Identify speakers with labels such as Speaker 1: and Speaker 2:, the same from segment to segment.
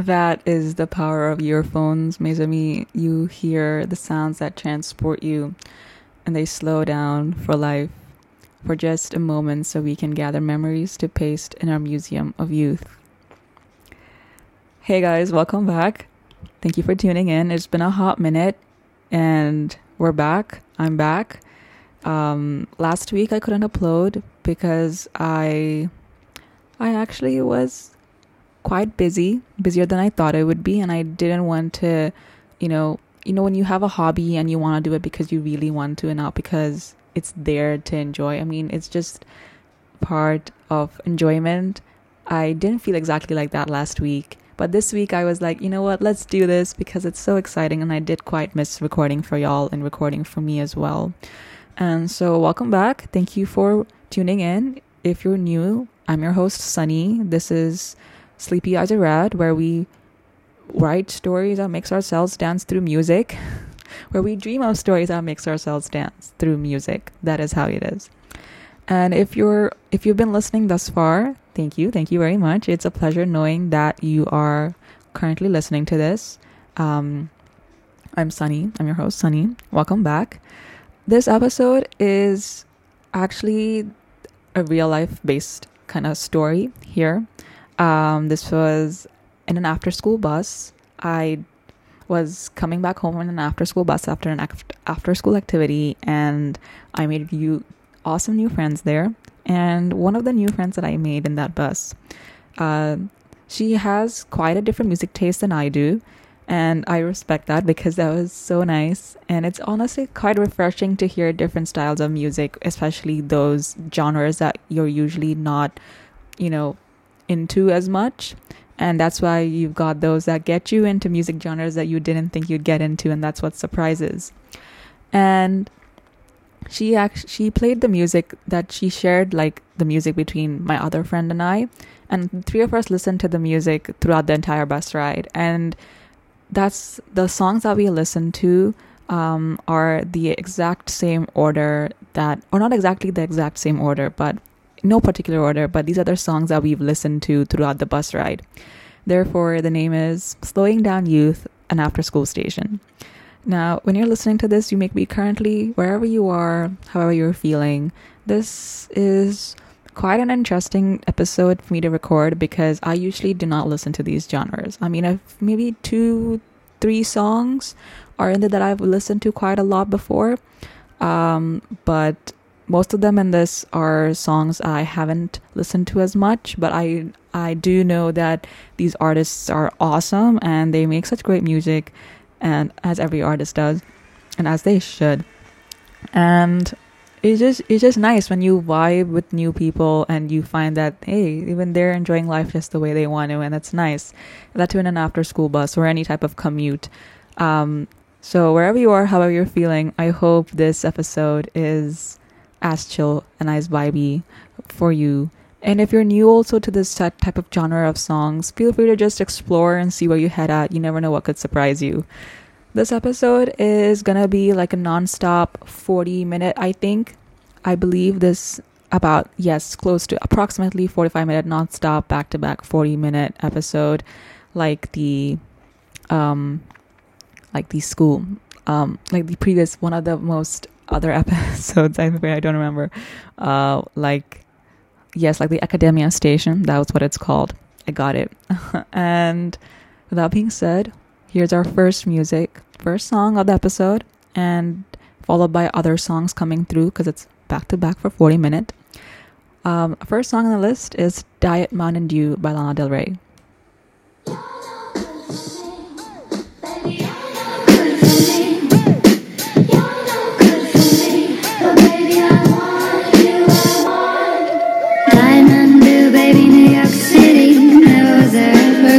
Speaker 1: That is the power of earphones, mes amis. You hear the sounds that transport you and they slow down for life for just a moment so we can gather memories to paste in our museum of youth. Hey guys, welcome back. Thank you for tuning in. It's been a hot minute and we're back. I'm back. Um, last week I couldn't upload because I I actually was quite busy, busier than I thought it would be, and I didn't want to, you know, you know when you have a hobby and you want to do it because you really want to and not because it's there to enjoy. I mean, it's just part of enjoyment. I didn't feel exactly like that last week, but this week I was like, you know what, let's do this because it's so exciting and I did quite miss recording for y'all and recording for me as well. And so, welcome back. Thank you for tuning in. If you're new, I'm your host, Sunny. This is Sleepy Eyes Are Red, where we write stories that makes ourselves dance through music, where we dream of stories that makes ourselves dance through music. That is how it is. And if you're if you've been listening thus far, thank you, thank you very much. It's a pleasure knowing that you are currently listening to this. Um, I'm Sunny. I'm your host, Sunny. Welcome back. This episode is actually a real life based kind of story here. Um, this was in an after school bus. I was coming back home in an after school bus after an after school activity, and I made you awesome new friends there. And one of the new friends that I made in that bus, uh, she has quite a different music taste than I do. And I respect that because that was so nice. And it's honestly quite refreshing to hear different styles of music, especially those genres that you're usually not, you know, into as much. And that's why you've got those that get you into music genres that you didn't think you'd get into, and that's what surprises. And she actually she played the music that she shared like the music between my other friend and I and three of us listened to the music throughout the entire bus ride and that's the songs that we listened to um, are the exact same order that or not exactly the exact same order but no particular order, but these are the songs that we've listened to throughout the bus ride. Therefore, the name is Slowing Down Youth, an after school station. Now, when you're listening to this, you may be currently wherever you are, however you're feeling. This is quite an interesting episode for me to record because I usually do not listen to these genres. I mean, I've maybe two, three songs are in there that I've listened to quite a lot before. Um, but most of them in this are songs I haven't listened to as much, but I I do know that these artists are awesome and they make such great music and as every artist does and as they should. And it's just it's just nice when you vibe with new people and you find that hey, even they're enjoying life just the way they want to and that's nice. That too in an after school bus or any type of commute. Um, so wherever you are, however you're feeling, I hope this episode is as chill and as vibey for you. And if you're new also to this type of genre of songs, feel free to just explore and see where you head at. You never know what could surprise you. This episode is gonna be like a non-stop 40 minute, I think. I believe this about yes, close to approximately 45 minute non-stop back to back 40 minute episode like the um like the school um like the previous one of the most other episodes. Afraid I don't remember. Uh, like, yes, like the Academia Station. That was what it's called. I got it. and with that being said, here's our first music, first song of the episode, and followed by other songs coming through because it's back to back for 40 minutes. Um, first song on the list is Diet Mountain Dew by Lana Del Rey.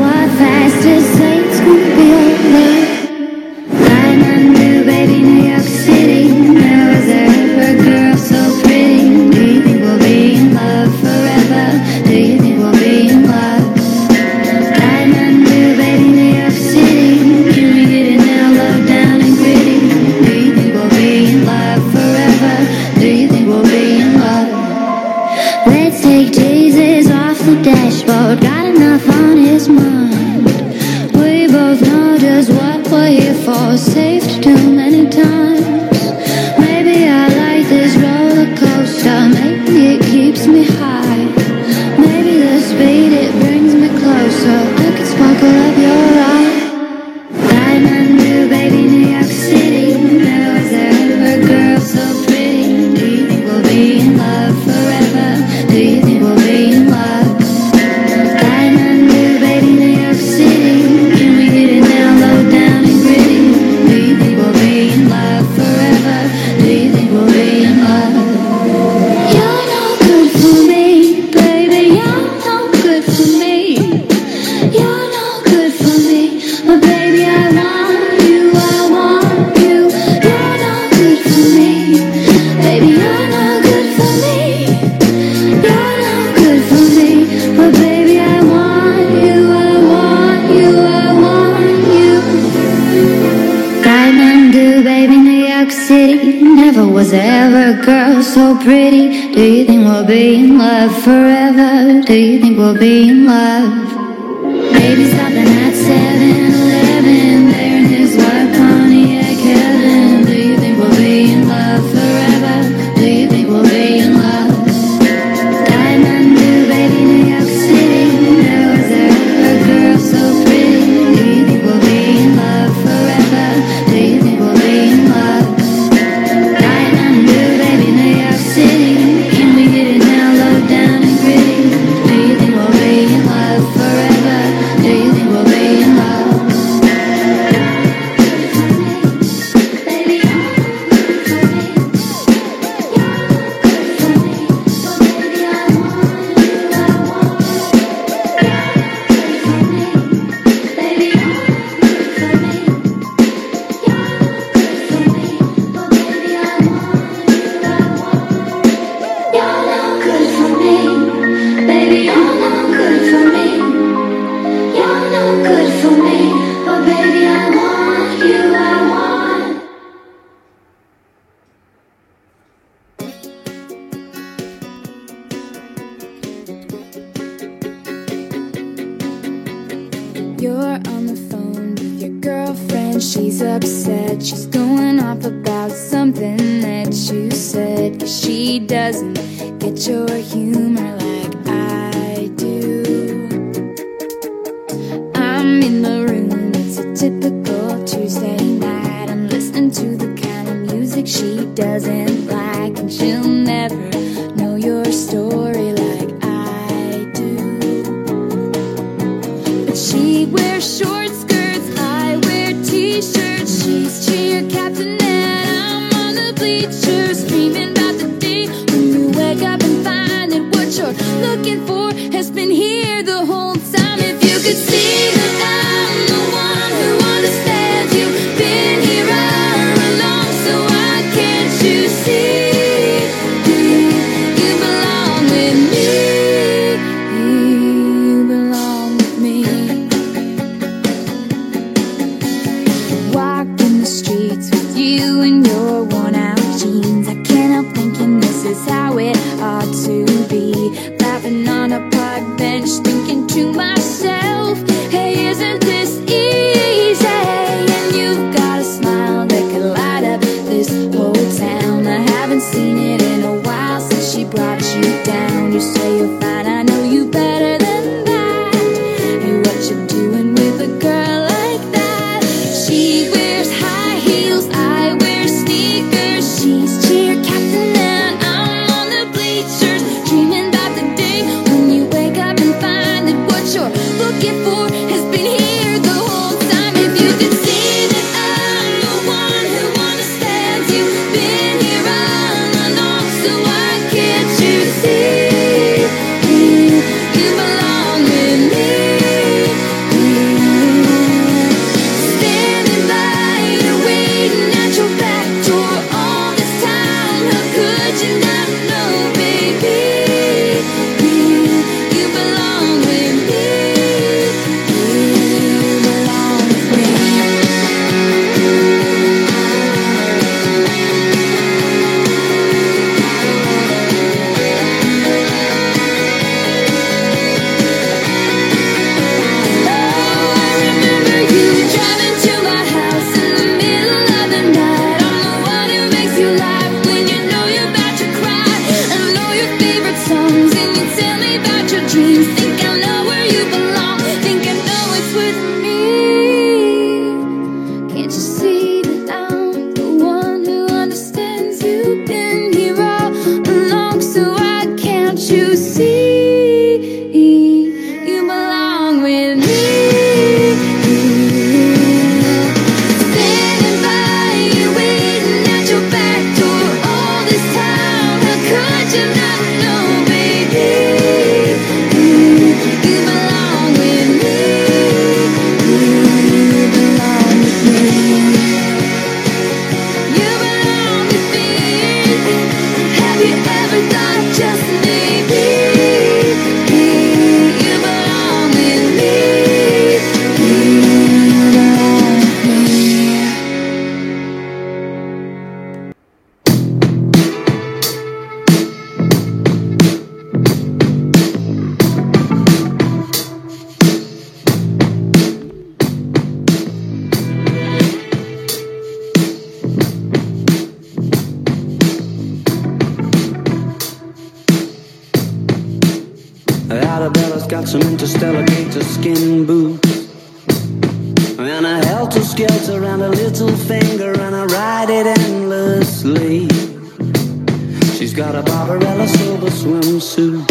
Speaker 2: what never was ever a girl so pretty. Do you think we'll be in love forever? Do you think we'll be in love? Baby,
Speaker 3: stop the night seven. she's upset. She's going off about something that you said. She doesn't get your humor like I do. I'm in the room, it's a typical Tuesday night. I'm listening to the kind of music she doesn't see a helter skelter and a little finger, and I ride it endlessly. She's got a Barbarella silver swimsuit.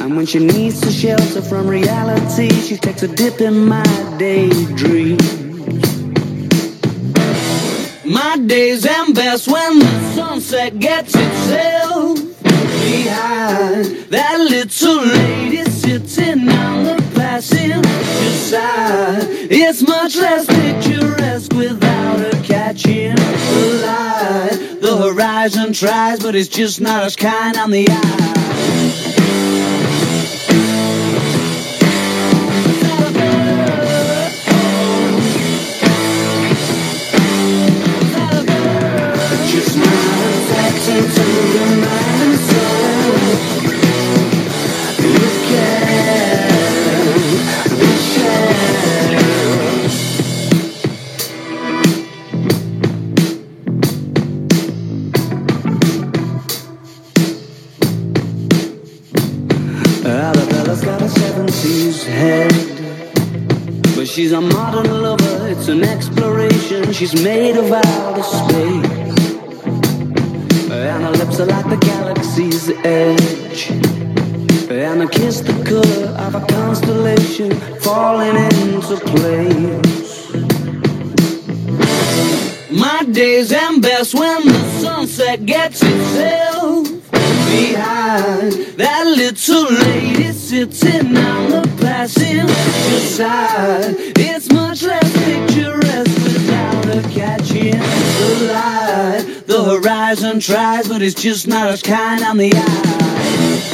Speaker 3: And when she needs to shelter from reality, she takes
Speaker 4: a dip in my daydream. My days end best when the sunset gets itself behind that little lady sitting on the passenger side. It's much less picturesque without her catching the light. The horizon tries, but it's just not as kind on the eye. She's a modern lover, it's an exploration. She's made of outer space. And her lips are like the galaxy's edge. And her kiss the color of a constellation falling into place. My days end best when the sunset gets itself behind that little lady sitting on the passenger side. It's much less picturesque without her catching the light. The horizon tries, but it's just not as kind on the eye.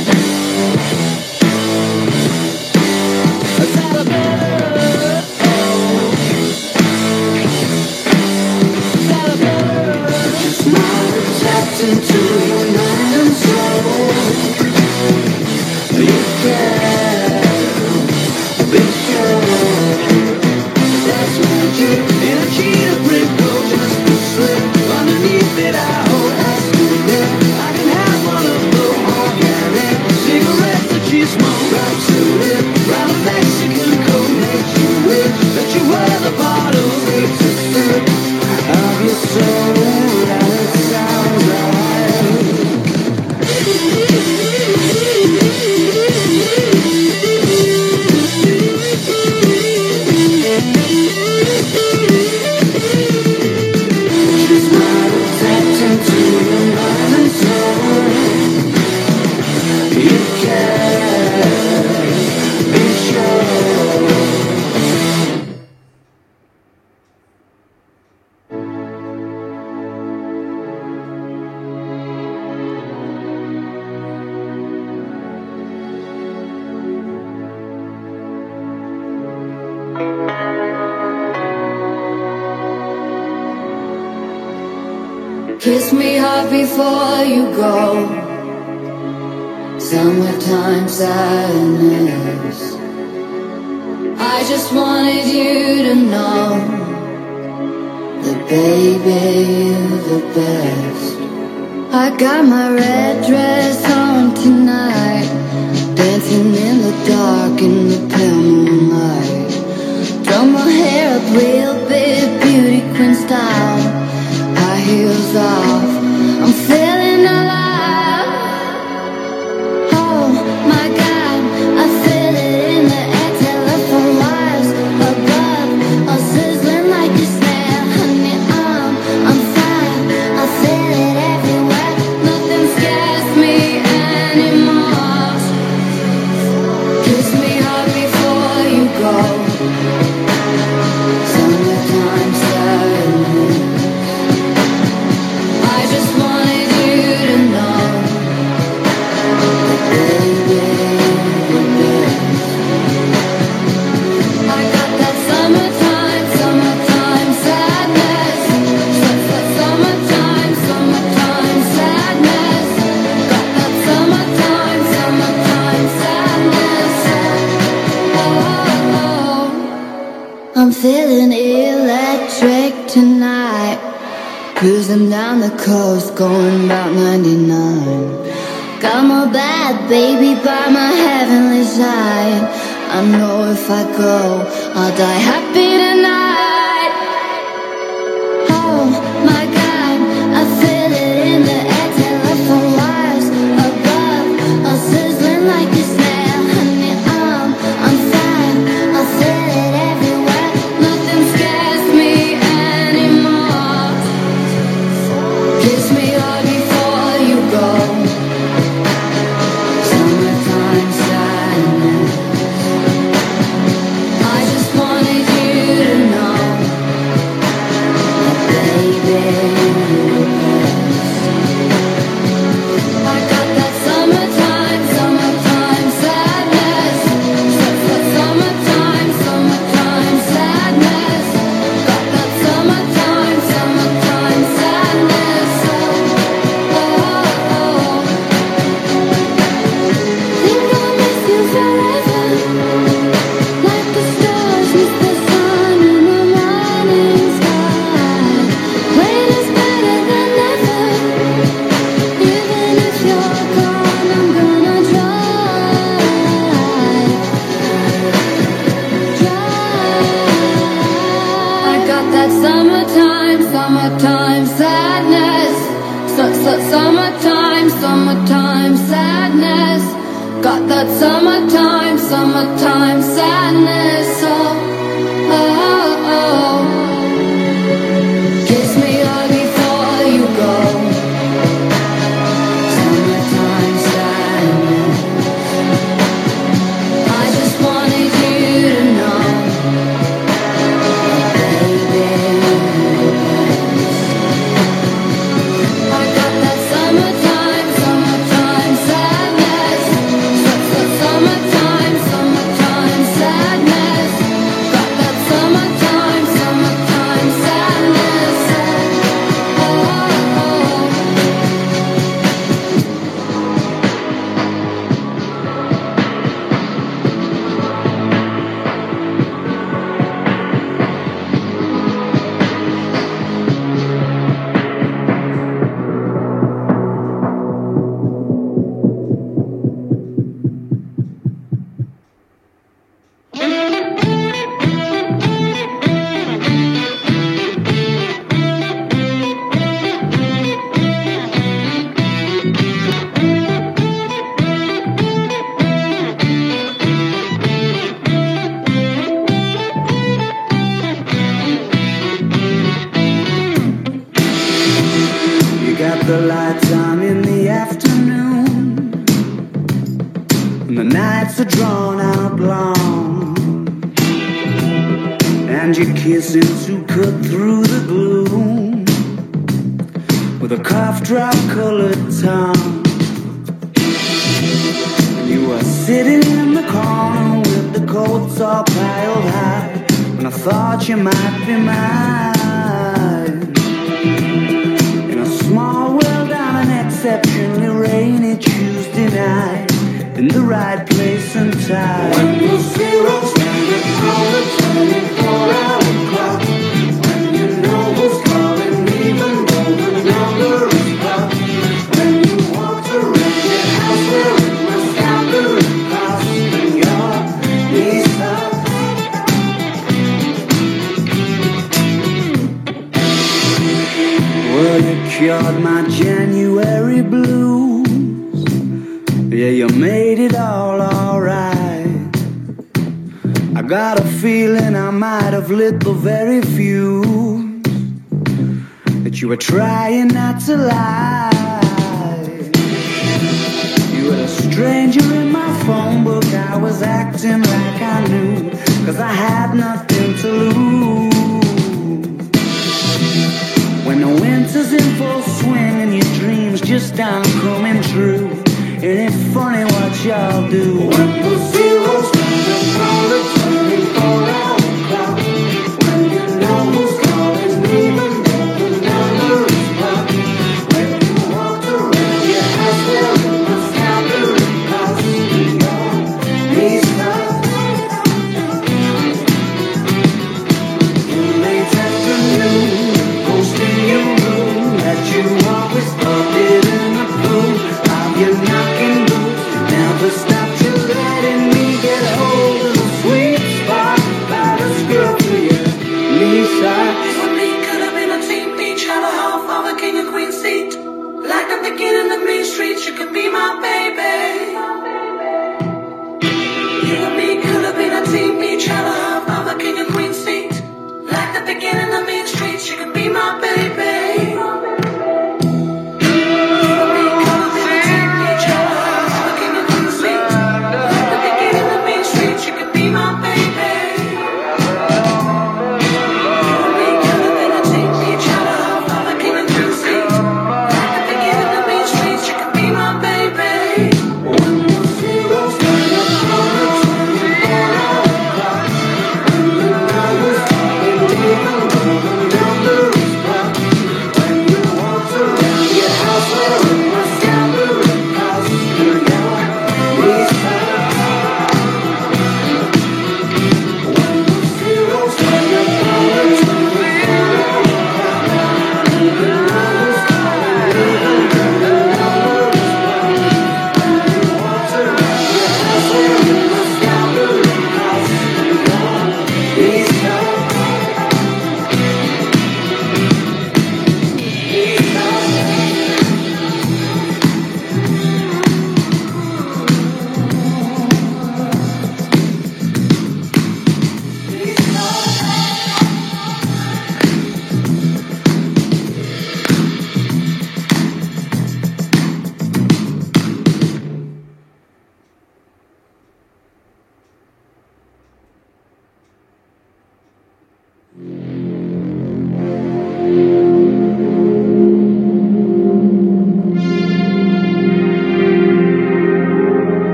Speaker 4: Cigarettes that you smoke right to it. Round Mexican that
Speaker 2: summertime,
Speaker 3: summertime. Since to
Speaker 4: cut through the gloom with a cough drop colored tongue. You were sitting in the corner with the coats all piled high, and I thought you might be mine. You were trying not to lie. You were a stranger in my phone book. I was acting like I knew, cause I had nothing to lose. When the winter's in full swing and your dreams just aren't coming true, it ain't funny what y'all do. When you
Speaker 5: see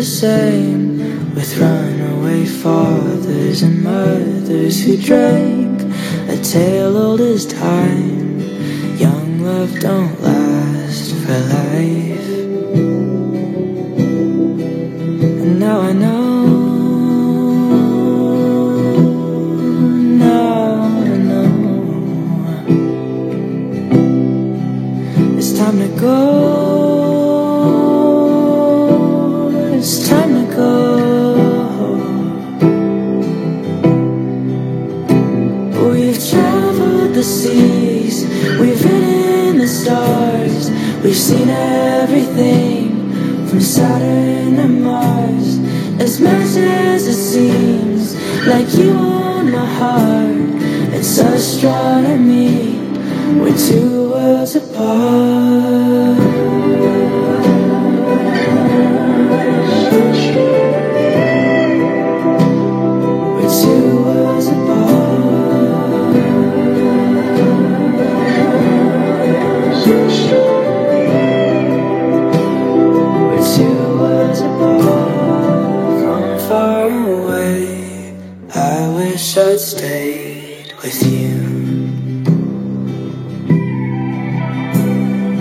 Speaker 5: the
Speaker 6: same with runaway fathers and mothers who drank a tale old as time. Young love don't last for life. And now I know. Now I know. It's time to go. Saturn to Mars. As much as it seems like you own my heart, it's astronomy, we're two worlds I wish I'd stayed with you.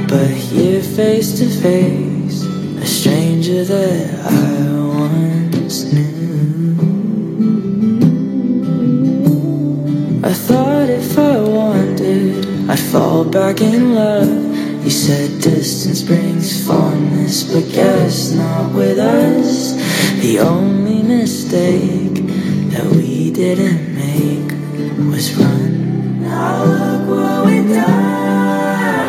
Speaker 6: But here, face to face, a stranger that I once knew. I thought if I wanted, I'd fall back in love. You said distance brings fondness, but guess not with us. The only mistake that we didn't make was run. Now look what we've done.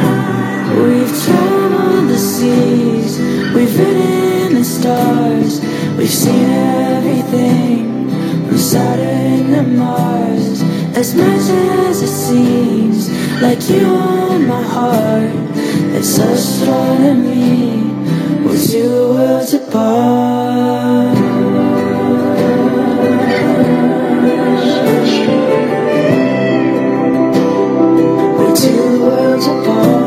Speaker 6: We've traveled the seas, we've in the stars, we've seen everything from Saturn to Mars. As much as it seems like you own my heart, it's astronomy. We're two worlds apart. Apart.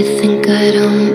Speaker 3: They think I don't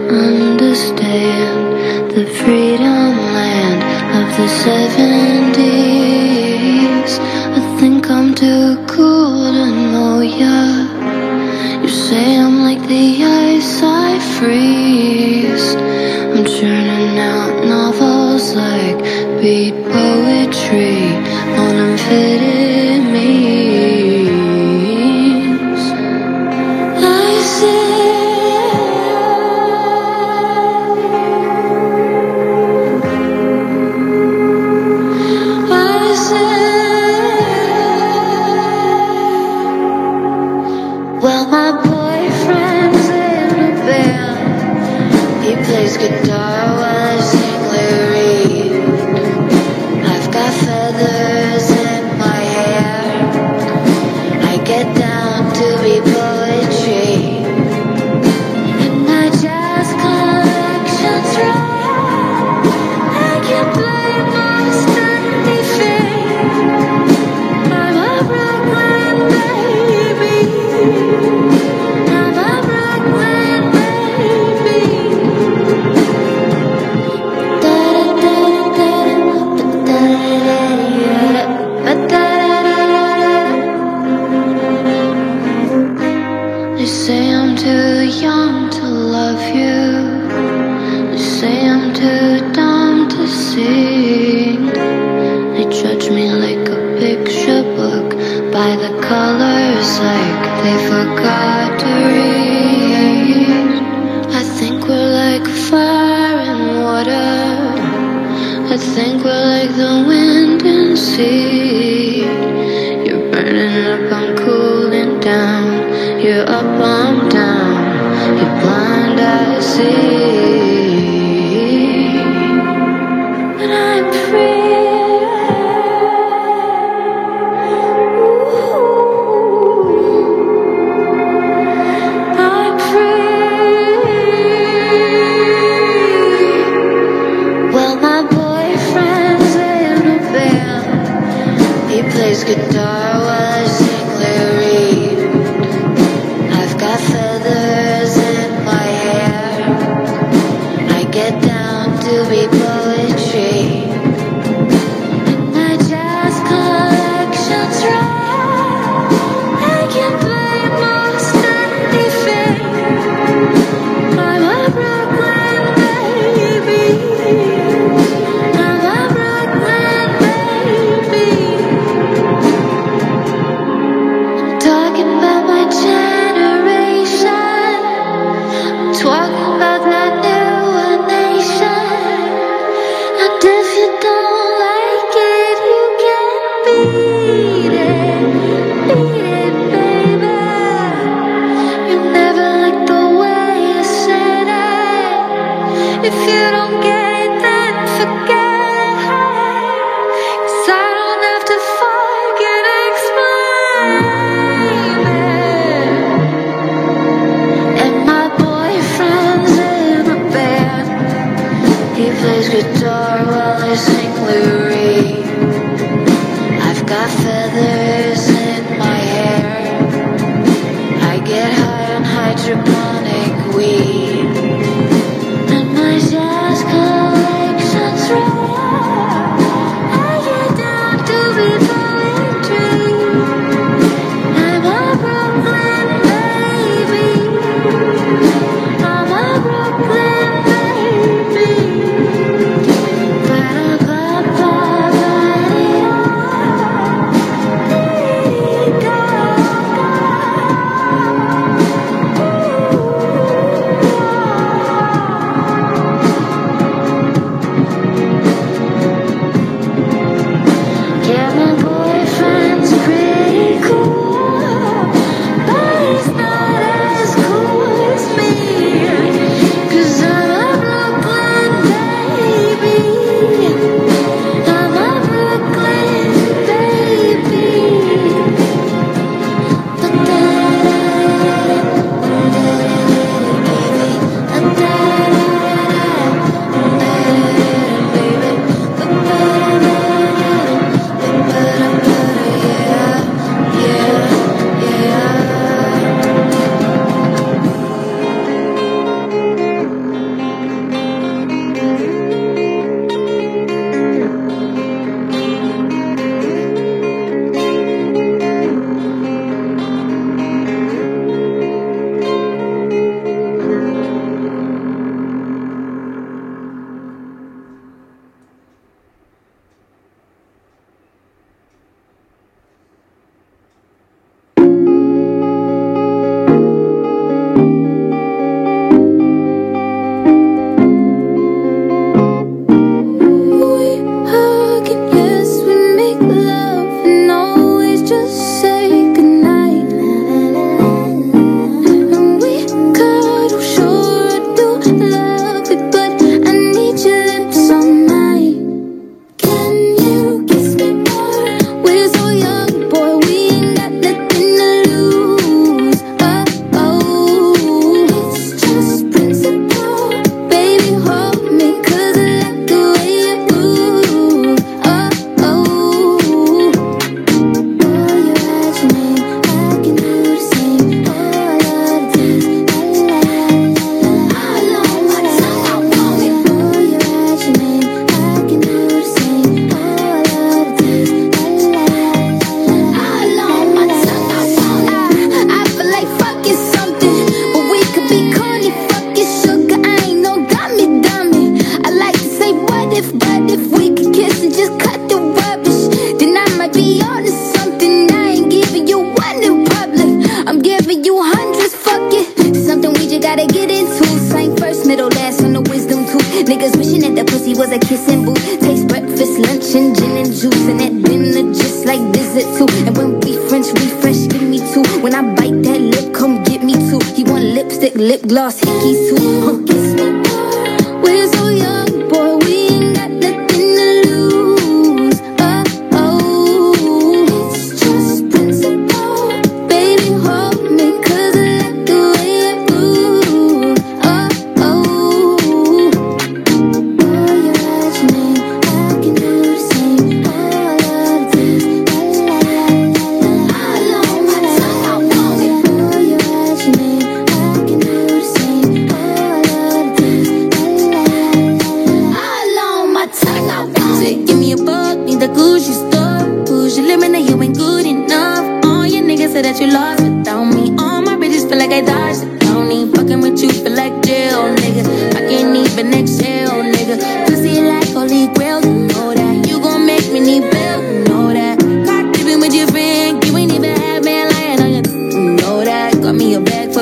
Speaker 3: kiss and just cut the rubbish. Then I
Speaker 2: might be on to something. I ain't giving you one in public. I'm giving you hundreds, fuck it. Something we just gotta get into. Slang first, middle, last on the wisdom too.
Speaker 3: Niggas wishing that the pussy was a kissing booth. Taste breakfast, lunch, and gin and juice. And that dinner, just like visit too. And when we French, we fresh, give me two. When I bite that lip, come get me two. He want lipstick, lip gloss, hickey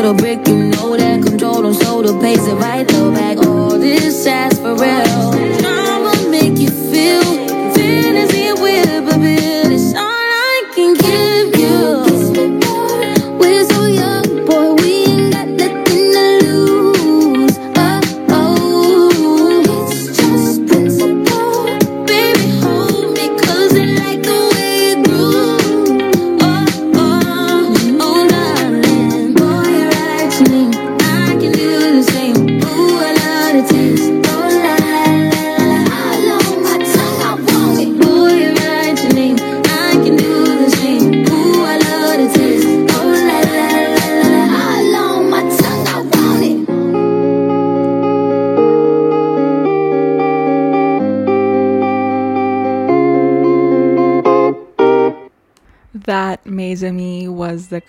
Speaker 3: bag brick, you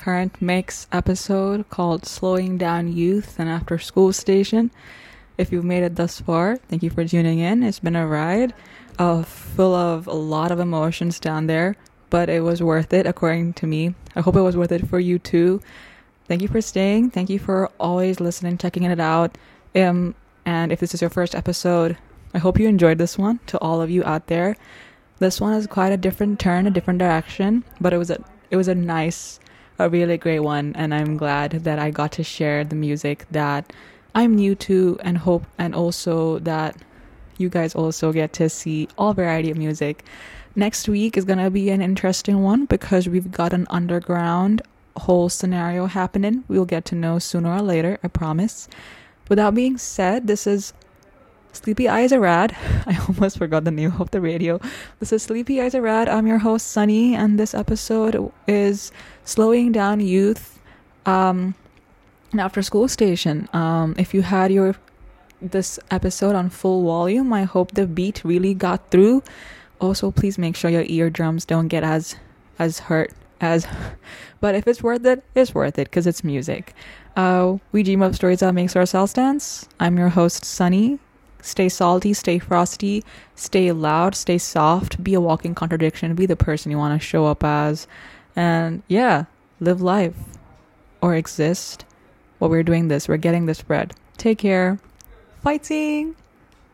Speaker 1: current mix episode called Slowing Down Youth and After School Station. If you've made it thus far, thank you for tuning in. It's been a ride uh, full of a lot of emotions down there, but it was worth it according to me. I hope it was worth it for you too. Thank you for staying. Thank you for always listening, checking it out. Um, and if this is your first episode, I hope you enjoyed this one. To all of you out there, this one is quite a different turn, a different direction, but it was a it was a nice, a really great one, and I'm glad that I got to share the music that I'm new to, and hope, and also that you guys also get to see all variety of music. Next week is gonna be an interesting one because we've got an underground whole scenario happening. We'll get to know sooner or later, I promise. With that being said, this is Sleepy Eyes Are Rad. I almost forgot the name of the radio. This is Sleepy Eyes Are Rad. I'm your host, Sunny, and this episode is Slowing Down Youth um, an after school station. Um, if you had your this episode on full volume, I hope the beat really got through. Also, please make sure your eardrums don't get as as hurt as but if it's worth it, it's worth it because it's music. Uh, we dream up stories that makes ourselves dance. I'm your host, Sunny. Stay salty, stay frosty, stay loud, stay soft, be a walking contradiction, be the person you want to show up as. And yeah, live life or exist while we're doing this. We're getting this bread. Take care. Fighting!